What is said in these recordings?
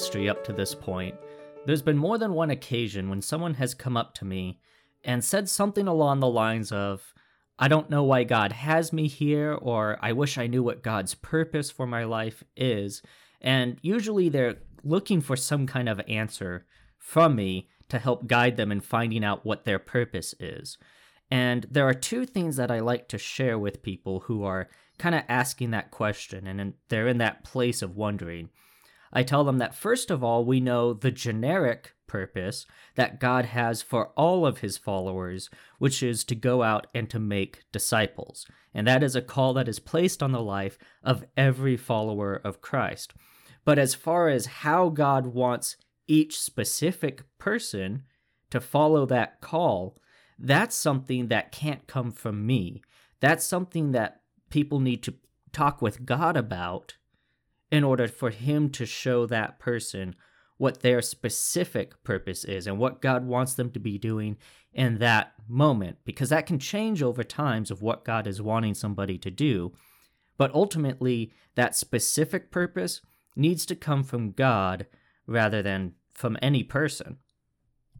ministry up to this point, there's been more than one occasion when someone has come up to me and said something along the lines of, I don't know why God has me here, or I wish I knew what God's purpose for my life is. And usually they're looking for some kind of answer from me to help guide them in finding out what their purpose is. And there are two things that I like to share with people who are kind of asking that question and they're in that place of wondering. I tell them that first of all, we know the generic purpose that God has for all of his followers, which is to go out and to make disciples. And that is a call that is placed on the life of every follower of Christ. But as far as how God wants each specific person to follow that call, that's something that can't come from me. That's something that people need to talk with God about in order for Him to show that person what their specific purpose is and what God wants them to be doing in that moment, because that can change over times of what God is wanting somebody to do. But ultimately, that specific purpose needs to come from God rather than from any person.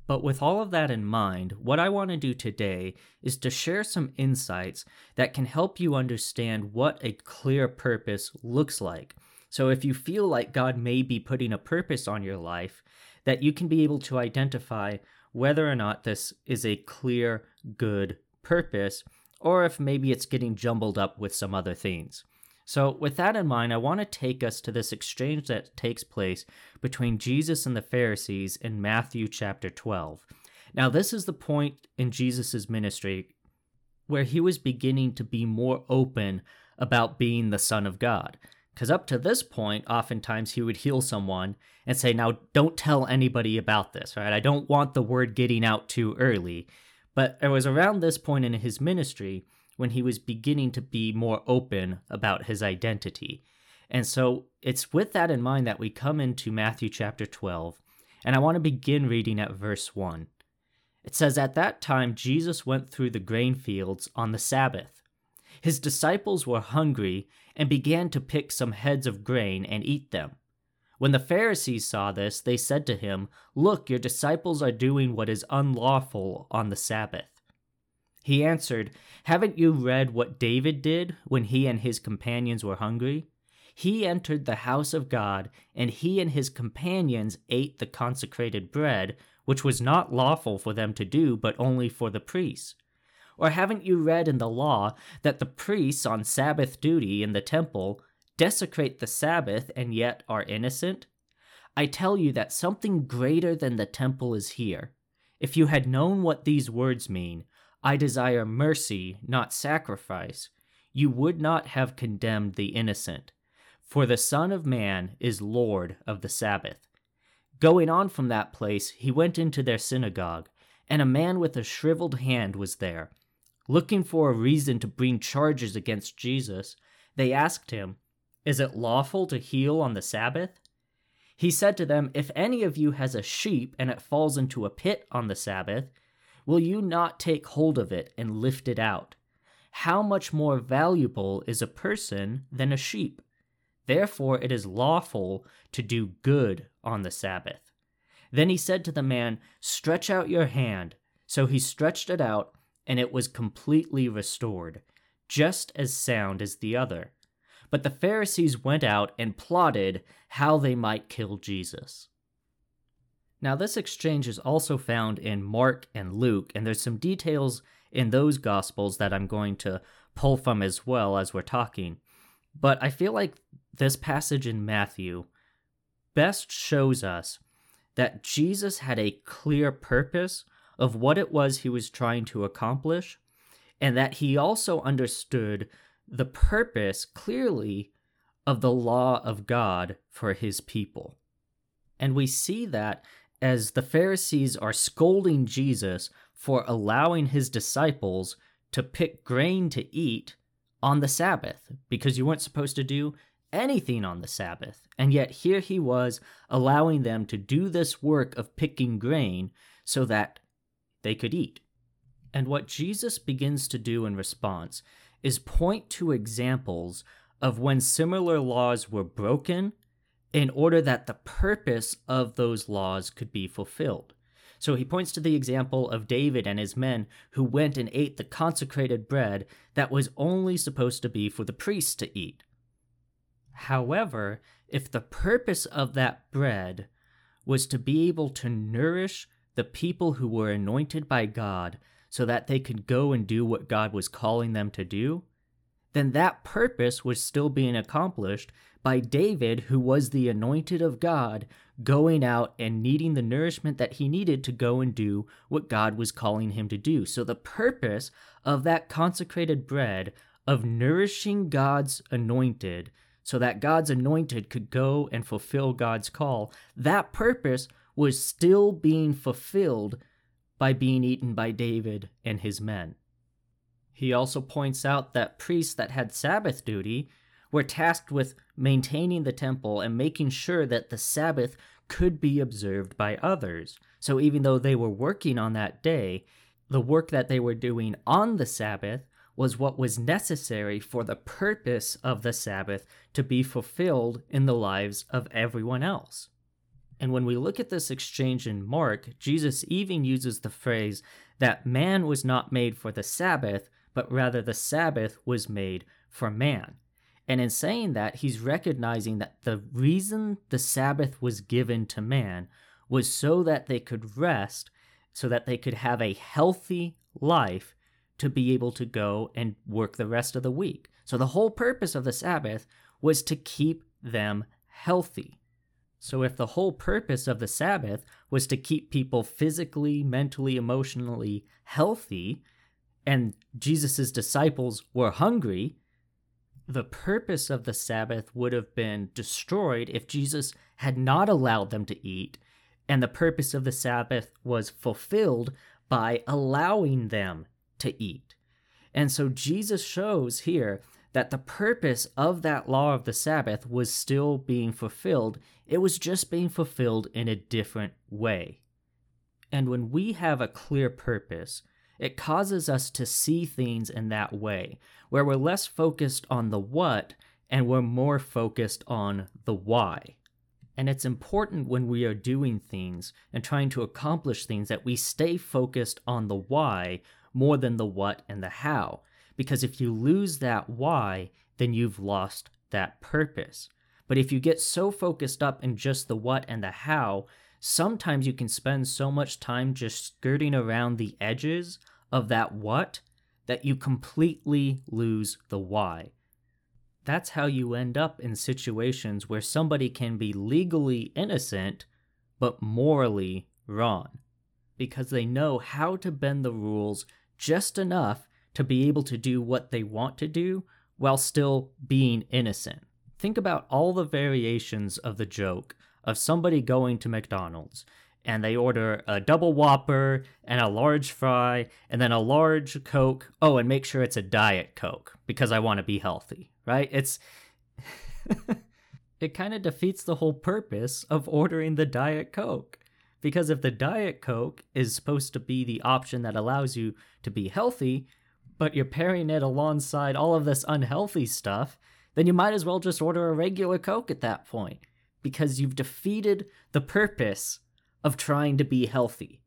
But with all of that in mind, what I want to do today is to share some insights that can help you understand what a clear purpose looks like. So if you feel like God may be putting a purpose on your life, that you can be able to identify whether or not this is a clear, good purpose, or if maybe it's getting jumbled up with some other things. So, with that in mind, I want to take us to this exchange that takes place between Jesus and the Pharisees in Matthew chapter 12. Now, this is the point in Jesus' ministry where he was beginning to be more open about being the Son of God. Because up to this point, oftentimes he would heal someone and say, Now, don't tell anybody about this, right? I don't want the word getting out too early. But it was around this point in his ministry when he was beginning to be more open about his identity. And so it's with that in mind that we come into Matthew chapter 12, and I want to begin reading at verse 1. It says, At that time Jesus went through the grain fields on the Sabbath. His disciples were hungry and began to pick some heads of grain and eat them. When the Pharisees saw this, they said to him, Look, your disciples are doing what is unlawful on the Sabbath. He answered, Haven't you read what David did when he and his companions were hungry? He entered the house of God, and he and his companions ate the consecrated bread, which was not lawful for them to do, but only for the priests. Or haven't you read in the law that the priests on Sabbath duty in the temple desecrate the Sabbath and yet are innocent? I tell you that something greater than the temple is here. If you had known what these words mean, I desire mercy, not sacrifice, you would not have condemned the innocent. For the Son of Man is Lord of the Sabbath. Going on from that place, he went into their synagogue, and a man with a shriveled hand was there. Looking for a reason to bring charges against Jesus, they asked him, Is it lawful to heal on the Sabbath? He said to them, If any of you has a sheep and it falls into a pit on the Sabbath, will you not take hold of it and lift it out? How much more valuable is a person than a sheep? Therefore it is lawful to do good on the Sabbath. Then he said to the man, Stretch out your hand. So he stretched it out, and it was completely restored, just as sound as the other. But the Pharisees went out and plotted how they might kill Jesus. Now, this exchange is also found in Mark and Luke, and there's some details in those Gospels that I'm going to pull from as well as we're talking. But I feel like this passage in Matthew best shows us that Jesus had a clear purpose of what it was he was trying to accomplish, and that he also understood the purpose clearly of the law of God for his people. And we see that as the Pharisees are scolding Jesus for allowing his disciples to pick grain to eat on the Sabbath because you weren't supposed to do anything on the Sabbath. And yet here he was allowing them to do this work of picking grain so that they could eat. And what Jesus begins to do in response is point to examples of when similar laws were broken in order that the purpose of those laws could be fulfilled. So he points to the example of David and his men who went and ate the consecrated bread that was only supposed to be for the priests to eat. However, if the purpose of that bread was to be able to nourish the people who were anointed by God so that they could go and do what God was calling them to do, then that purpose was still being accomplished by David, who was the anointed of God, going out and needing the nourishment that he needed to go and do what God was calling him to do. So, the purpose of that consecrated bread, of nourishing God's anointed, so that God's anointed could go and fulfill God's call, that purpose was still being fulfilled by being eaten by David and his men. He also points out that priests that had Sabbath duty were tasked with maintaining the temple and making sure that the Sabbath could be observed by others. So even though they were working on that day, the work that they were doing on the Sabbath was what was necessary for the purpose of the Sabbath to be fulfilled in the lives of everyone else. And when we look at this exchange in Mark, Jesus even uses the phrase that man was not made for the Sabbath, but rather the Sabbath was made for man. And in saying that, he's recognizing that the reason the Sabbath was given to man was so that they could rest, so that they could have a healthy life to be able to go and work the rest of the week. So the whole purpose of the Sabbath was to keep them healthy. So if the whole purpose of the Sabbath was to keep people physically, mentally, emotionally healthy, and Jesus' disciples were hungry, the purpose of the Sabbath would have been destroyed if Jesus had not allowed them to eat, and the purpose of the Sabbath was fulfilled by allowing them to eat. And so Jesus shows here that the purpose of that law of the Sabbath was still being fulfilled, it was just being fulfilled in a different way. And when we have a clear purpose, it causes us to see things in that way, where we're less focused on the what and we're more focused on the why. And it's important when we are doing things and trying to accomplish things that we stay focused on the why more than the what and the how. Because if you lose that why, then you've lost that purpose. But if you get so focused up in just the what and the how, sometimes you can spend so much time just skirting around the edges of that what that you completely lose the why. That's how you end up in situations where somebody can be legally innocent but morally wrong because they know how to bend the rules just enough to be able to do what they want to do while still being innocent. Think about all the variations of the joke of somebody going to McDonald's and they order a double whopper and a large fry and then a large coke oh and make sure it's a diet coke because i want to be healthy right it's it kind of defeats the whole purpose of ordering the diet coke because if the diet coke is supposed to be the option that allows you to be healthy but you're pairing it alongside all of this unhealthy stuff then you might as well just order a regular coke at that point because you've defeated the purpose of trying to be healthy.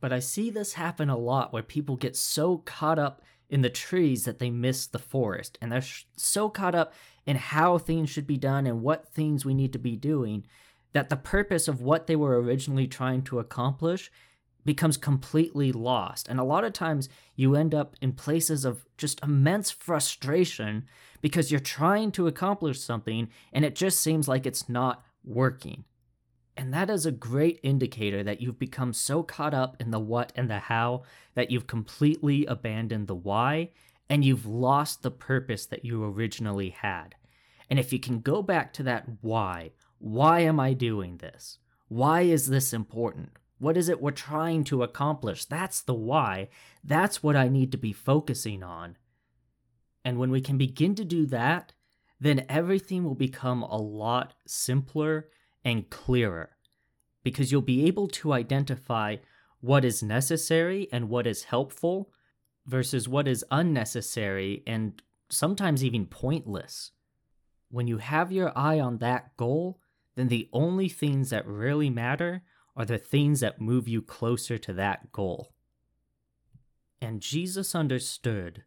But I see this happen a lot where people get so caught up in the trees that they miss the forest. And they're sh- so caught up in how things should be done and what things we need to be doing that the purpose of what they were originally trying to accomplish becomes completely lost. And a lot of times you end up in places of just immense frustration because you're trying to accomplish something and it just seems like it's not working. And that is a great indicator that you've become so caught up in the what and the how that you've completely abandoned the why and you've lost the purpose that you originally had. And if you can go back to that why, why am I doing this? Why is this important? What is it we're trying to accomplish? That's the why. That's what I need to be focusing on. And when we can begin to do that, then everything will become a lot simpler and clearer because you'll be able to identify what is necessary and what is helpful versus what is unnecessary and sometimes even pointless. When you have your eye on that goal, then the only things that really matter are the things that move you closer to that goal. And Jesus understood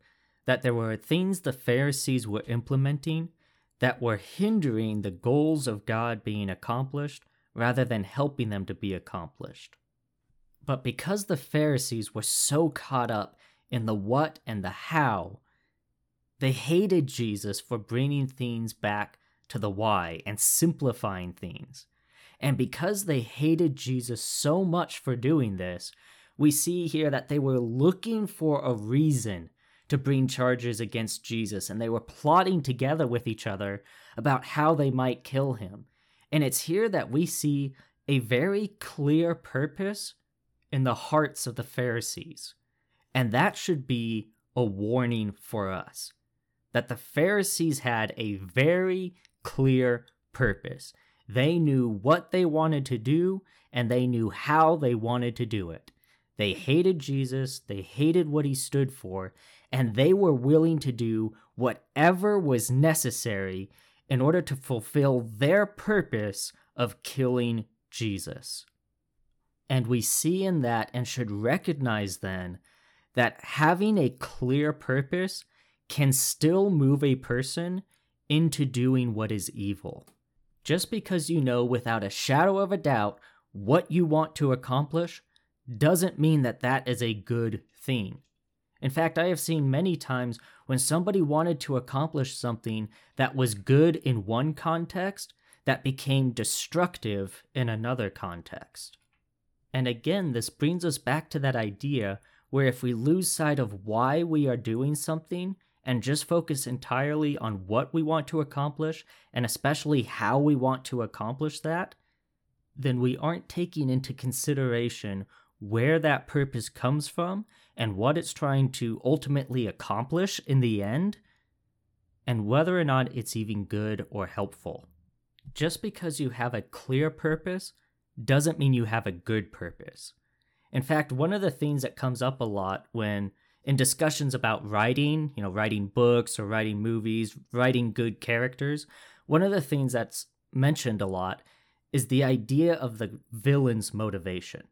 that there were things the Pharisees were implementing that were hindering the goals of God being accomplished rather than helping them to be accomplished. But because the Pharisees were so caught up in the what and the how, they hated Jesus for bringing things back to the why and simplifying things. And because they hated Jesus so much for doing this, we see here that they were looking for a reason to bring charges against Jesus, and they were plotting together with each other about how they might kill him. And it's here that we see a very clear purpose in the hearts of the Pharisees. And that should be a warning for us that the Pharisees had a very clear purpose. They knew what they wanted to do and they knew how they wanted to do it. They hated Jesus, they hated what he stood for, and they were willing to do whatever was necessary in order to fulfill their purpose of killing Jesus. And we see in that and should recognize then that having a clear purpose can still move a person into doing what is evil. Just because you know without a shadow of a doubt what you want to accomplish doesn't mean that that is a good thing. In fact, I have seen many times when somebody wanted to accomplish something that was good in one context that became destructive in another context. And again, this brings us back to that idea where if we lose sight of why we are doing something and just focus entirely on what we want to accomplish and especially how we want to accomplish that, then we aren't taking into consideration where that purpose comes from and what it's trying to ultimately accomplish in the end, and whether or not it's even good or helpful. Just because you have a clear purpose doesn't mean you have a good purpose. In fact, one of the things that comes up a lot when in discussions about writing, you know, writing books or writing movies, writing good characters, one of the things that's mentioned a lot is the idea of the villain's motivation.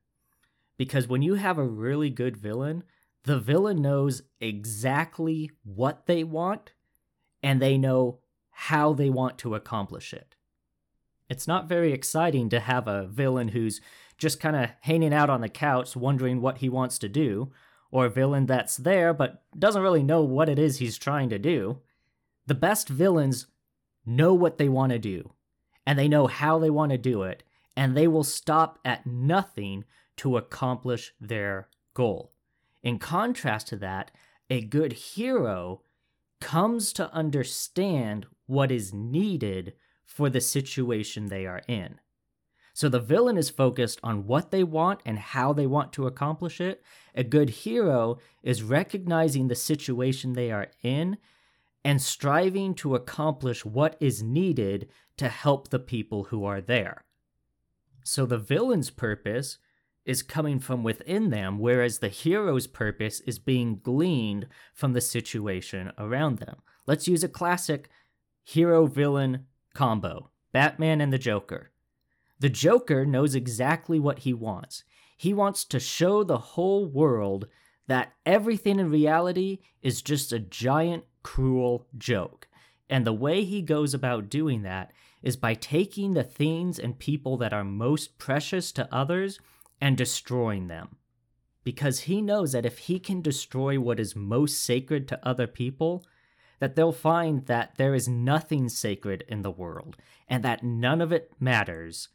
Because when you have a really good villain, the villain knows exactly what they want and they know how they want to accomplish it. It's not very exciting to have a villain who's just kind of hanging out on the couch wondering what he wants to do, or villain that's there but doesn't really know what it is he's trying to do. The best villains know what they want to do, and they know how they want to do it, and they will stop at nothing to accomplish their goal. In contrast to that, a good hero comes to understand what is needed for the situation they are in. So the villain is focused on what they want and how they want to accomplish it. A good hero is recognizing the situation they are in and striving to accomplish what is needed to help the people who are there. So the villain's purpose is coming from within them, whereas the hero's purpose is being gleaned from the situation around them. Let's use a classic hero villain combo Batman and the Joker. The Joker knows exactly what he wants. He wants to show the whole world that everything in reality is just a giant, cruel joke. And the way he goes about doing that is by taking the things and people that are most precious to others and destroying them. Because he knows that if he can destroy what is most sacred to other people, that they'll find that there is nothing sacred in the world, and that none of it matters,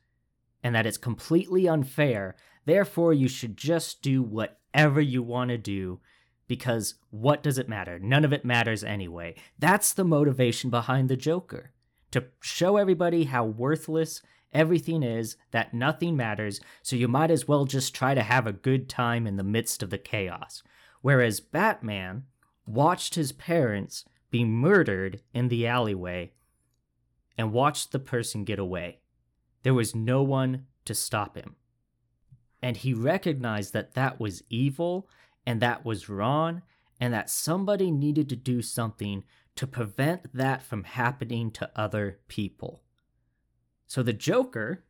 and that it's completely unfair. Therefore, you should just do whatever you want to do, because what does it matter? None of it matters anyway. That's the motivation behind the Joker to show everybody how worthless everything is, that nothing matters, so you might as well just try to have a good time in the midst of the chaos. Whereas Batman watched his parents be murdered in the alleyway and watched the person get away. There was no one to stop him. And he recognized that that was evil and that was wrong and that somebody needed to do something to prevent that from happening to other people. So the Joker,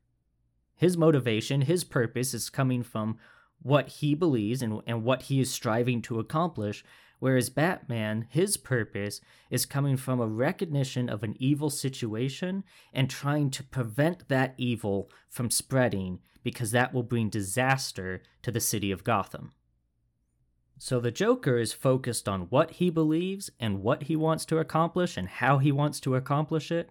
his motivation, his purpose is coming from what he believes and, and what he is striving to accomplish, whereas Batman, his purpose is coming from a recognition of an evil situation and trying to prevent that evil from spreading because that will bring disaster to the city of Gotham. So the Joker is focused on what he believes and what he wants to accomplish and how he wants to accomplish it,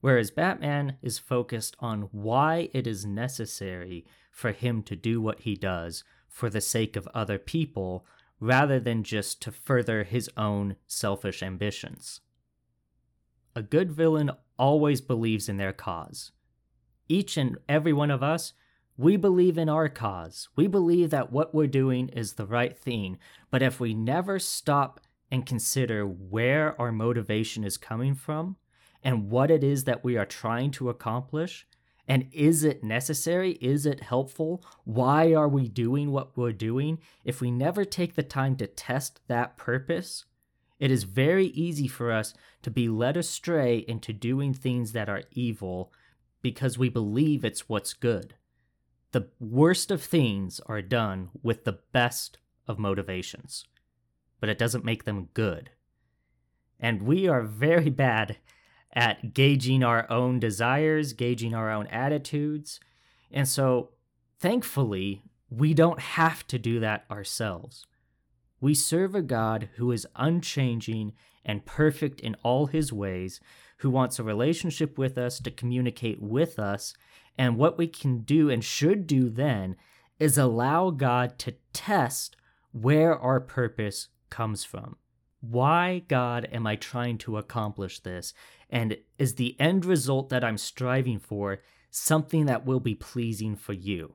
whereas Batman is focused on why it is necessary for him to do what he does for the sake of other people rather than just to further his own selfish ambitions. A good villain always believes in their cause. Each and every one of us we believe in our cause. We believe that what we're doing is the right thing. But if we never stop and consider where our motivation is coming from and what it is that we are trying to accomplish, and is it necessary? Is it helpful? Why are we doing what we're doing? If we never take the time to test that purpose, it is very easy for us to be led astray into doing things that are evil because we believe it's what's good. The worst of things are done with the best of motivations, but it doesn't make them good. And we are very bad at gauging our own desires, gauging our own attitudes. And so, thankfully, we don't have to do that ourselves. We serve a God who is unchanging and perfect in all his ways, who wants a relationship with us to communicate with us and what we can do and should do then is allow God to test where our purpose comes from. Why, God, am I trying to accomplish this? And is the end result that I'm striving for something that will be pleasing for you?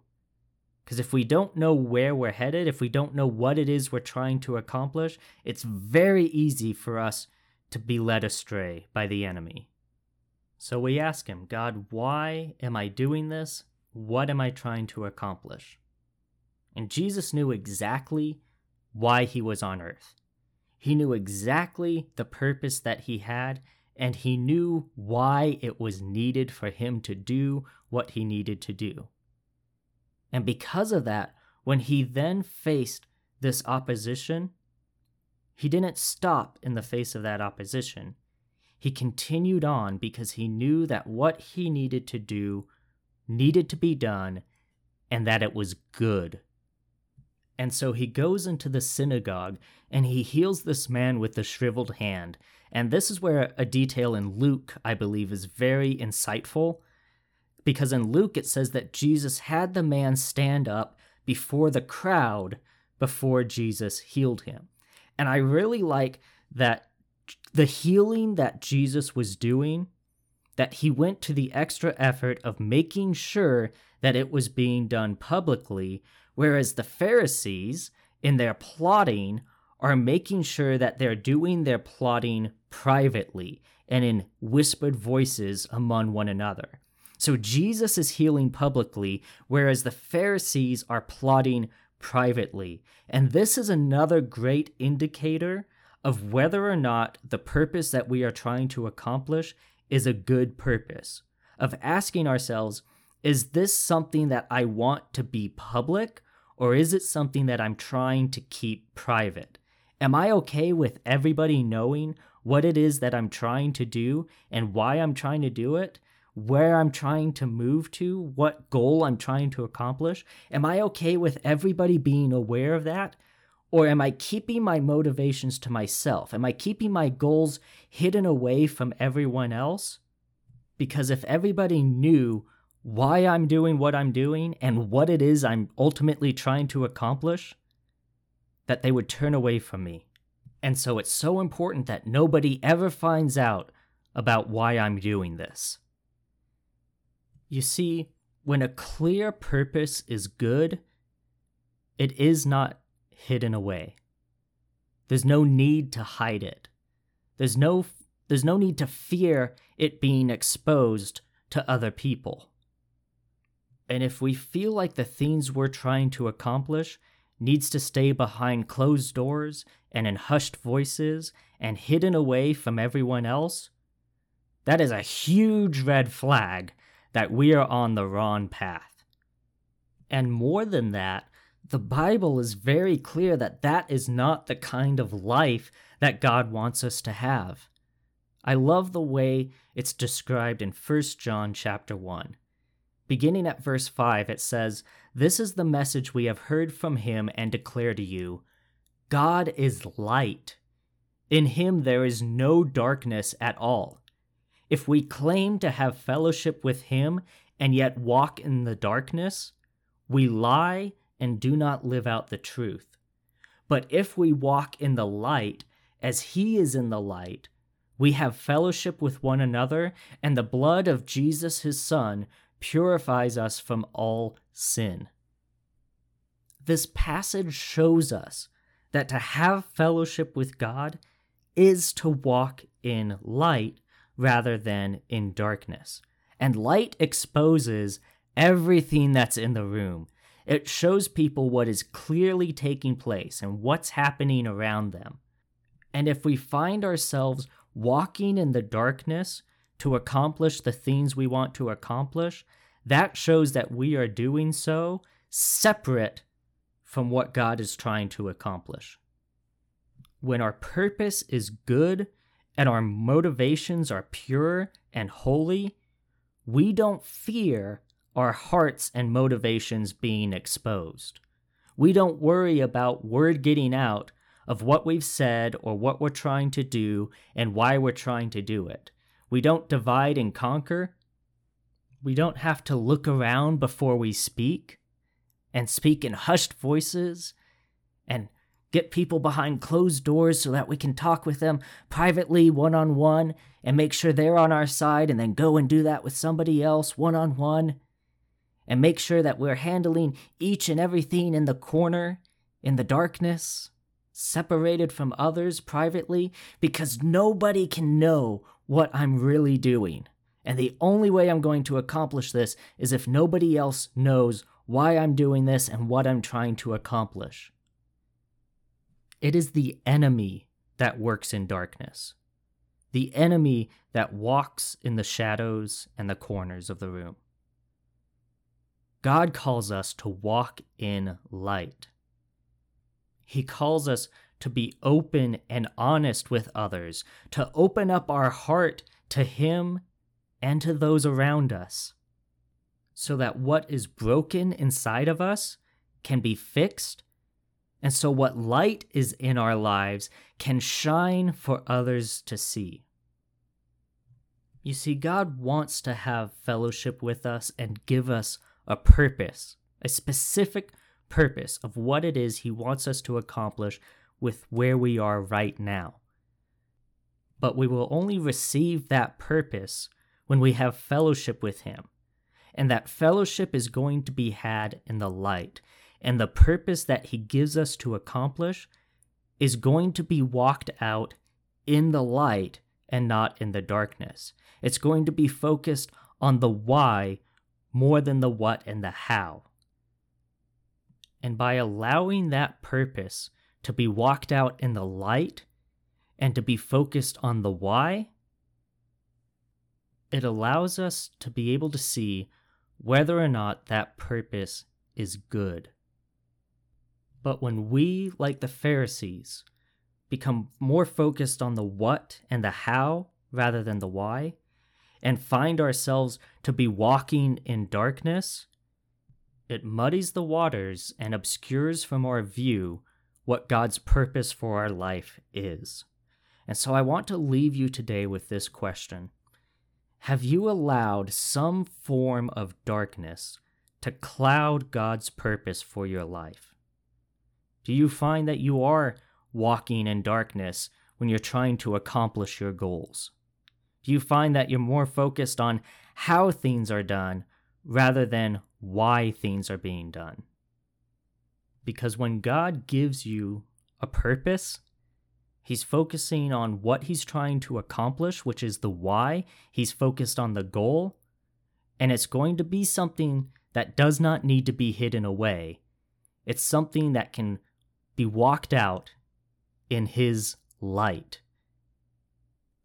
Because if we don't know where we're headed, if we don't know what it is we're trying to accomplish, it's very easy for us to be led astray by the enemy. So we ask him, God, why am I doing this? What am I trying to accomplish? And Jesus knew exactly why he was on earth. He knew exactly the purpose that he had, and he knew why it was needed for him to do what he needed to do. And because of that, when he then faced this opposition, he didn't stop in the face of that opposition. He continued on because he knew that what he needed to do needed to be done and that it was good. And so he goes into the synagogue and he heals this man with the shriveled hand. And this is where a detail in Luke, I believe, is very insightful. Because in Luke, it says that Jesus had the man stand up before the crowd before Jesus healed him. And I really like that the healing that Jesus was doing, that he went to the extra effort of making sure that it was being done publicly, whereas the Pharisees, in their plotting, are making sure that they're doing their plotting privately and in whispered voices among one another. So Jesus is healing publicly, whereas the Pharisees are plotting privately. And this is another great indicator of whether or not the purpose that we are trying to accomplish is a good purpose, of asking ourselves, is this something that I want to be public, or is it something that I'm trying to keep private? Am I okay with everybody knowing what it is that I'm trying to do and why I'm trying to do it? Where I'm trying to move to, what goal I'm trying to accomplish? Am I okay with everybody being aware of that? Or am I keeping my motivations to myself? Am I keeping my goals hidden away from everyone else? Because if everybody knew why I'm doing what I'm doing and what it is I'm ultimately trying to accomplish, that they would turn away from me. And so it's so important that nobody ever finds out about why I'm doing this. You see, when a clear purpose is good, it is not hidden away. There's no need to hide it. There's no there's no need to fear it being exposed to other people. And if we feel like the things we're trying to accomplish needs to stay behind closed doors and in hushed voices and hidden away from everyone else, that is a huge red flag that we are on the wrong path. And more than that, the Bible is very clear that that is not the kind of life that God wants us to have. I love the way it's described in 1 John chapter 1. Beginning at verse 5, it says, This is the message we have heard from him and declare to you God is light. In him there is no darkness at all. If we claim to have fellowship with him and yet walk in the darkness, we lie and do not live out the truth. But if we walk in the light, as he is in the light, we have fellowship with one another, and the blood of Jesus his Son purifies us from all sin. This passage shows us that to have fellowship with God is to walk in light rather than in darkness. And light exposes everything that's in the room. It shows people what is clearly taking place and what's happening around them. And if we find ourselves walking in the darkness to accomplish the things we want to accomplish, that shows that we are doing so separate from what God is trying to accomplish. When our purpose is good and our motivations are pure and holy, we don't fear our hearts and motivations being exposed. We don't worry about word getting out of what we've said or what we're trying to do and why we're trying to do it. We don't divide and conquer. We don't have to look around before we speak and speak in hushed voices and get people behind closed doors so that we can talk with them privately, one on one, and make sure they're on our side, and then go and do that with somebody else, one on one, and make sure that we're handling each and everything in the corner, in the darkness, separated from others privately, because nobody can know what I'm really doing. And the only way I'm going to accomplish this is if nobody else knows why I'm doing this and what I'm trying to accomplish. It is the enemy that works in darkness, the enemy that walks in the shadows and the corners of the room. God calls us to walk in light. He calls us to be open and honest with others, to open up our heart to Him and to those around us, so that what is broken inside of us can be fixed and so, what light is in our lives can shine for others to see. You see, God wants to have fellowship with us and give us a purpose, a specific purpose of what it is He wants us to accomplish with where we are right now. But we will only receive that purpose when we have fellowship with Him. And that fellowship is going to be had in the light and the purpose that He gives us to accomplish is going to be walked out in the light and not in the darkness. It's going to be focused on the why more than the what and the how. And by allowing that purpose to be walked out in the light and to be focused on the why, it allows us to be able to see whether or not that purpose is good. But when we, like the Pharisees, become more focused on the what and the how rather than the why, and find ourselves to be walking in darkness, it muddies the waters and obscures from our view what God's purpose for our life is. And so I want to leave you today with this question Have you allowed some form of darkness to cloud God's purpose for your life? Do you find that you are walking in darkness when you're trying to accomplish your goals? Do you find that you're more focused on how things are done rather than why things are being done? Because when God gives you a purpose, He's focusing on what he's trying to accomplish, which is the why. He's focused on the goal. And it's going to be something that does not need to be hidden away. It's something that can be walked out in his light.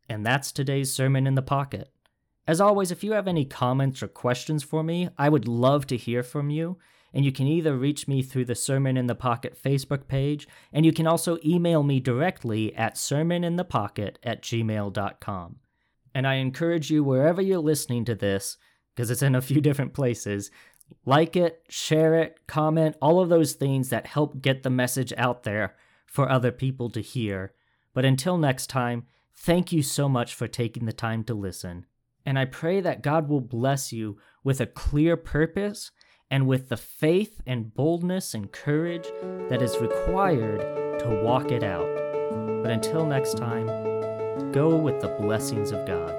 And that's today's sermon in the pocket. As always, if you have any comments or questions for me, I would love to hear from you. And you can either reach me through the Sermon in the Pocket Facebook page, and you can also email me directly at sermoninthepocket at gmail.com. And I encourage you, wherever you're listening to this, because it's in a few different places, like it, share it, comment, all of those things that help get the message out there for other people to hear. But until next time, thank you so much for taking the time to listen. And I pray that God will bless you with a clear purpose and with the faith and boldness and courage that is required to walk it out. But until next time, go with the blessings of God.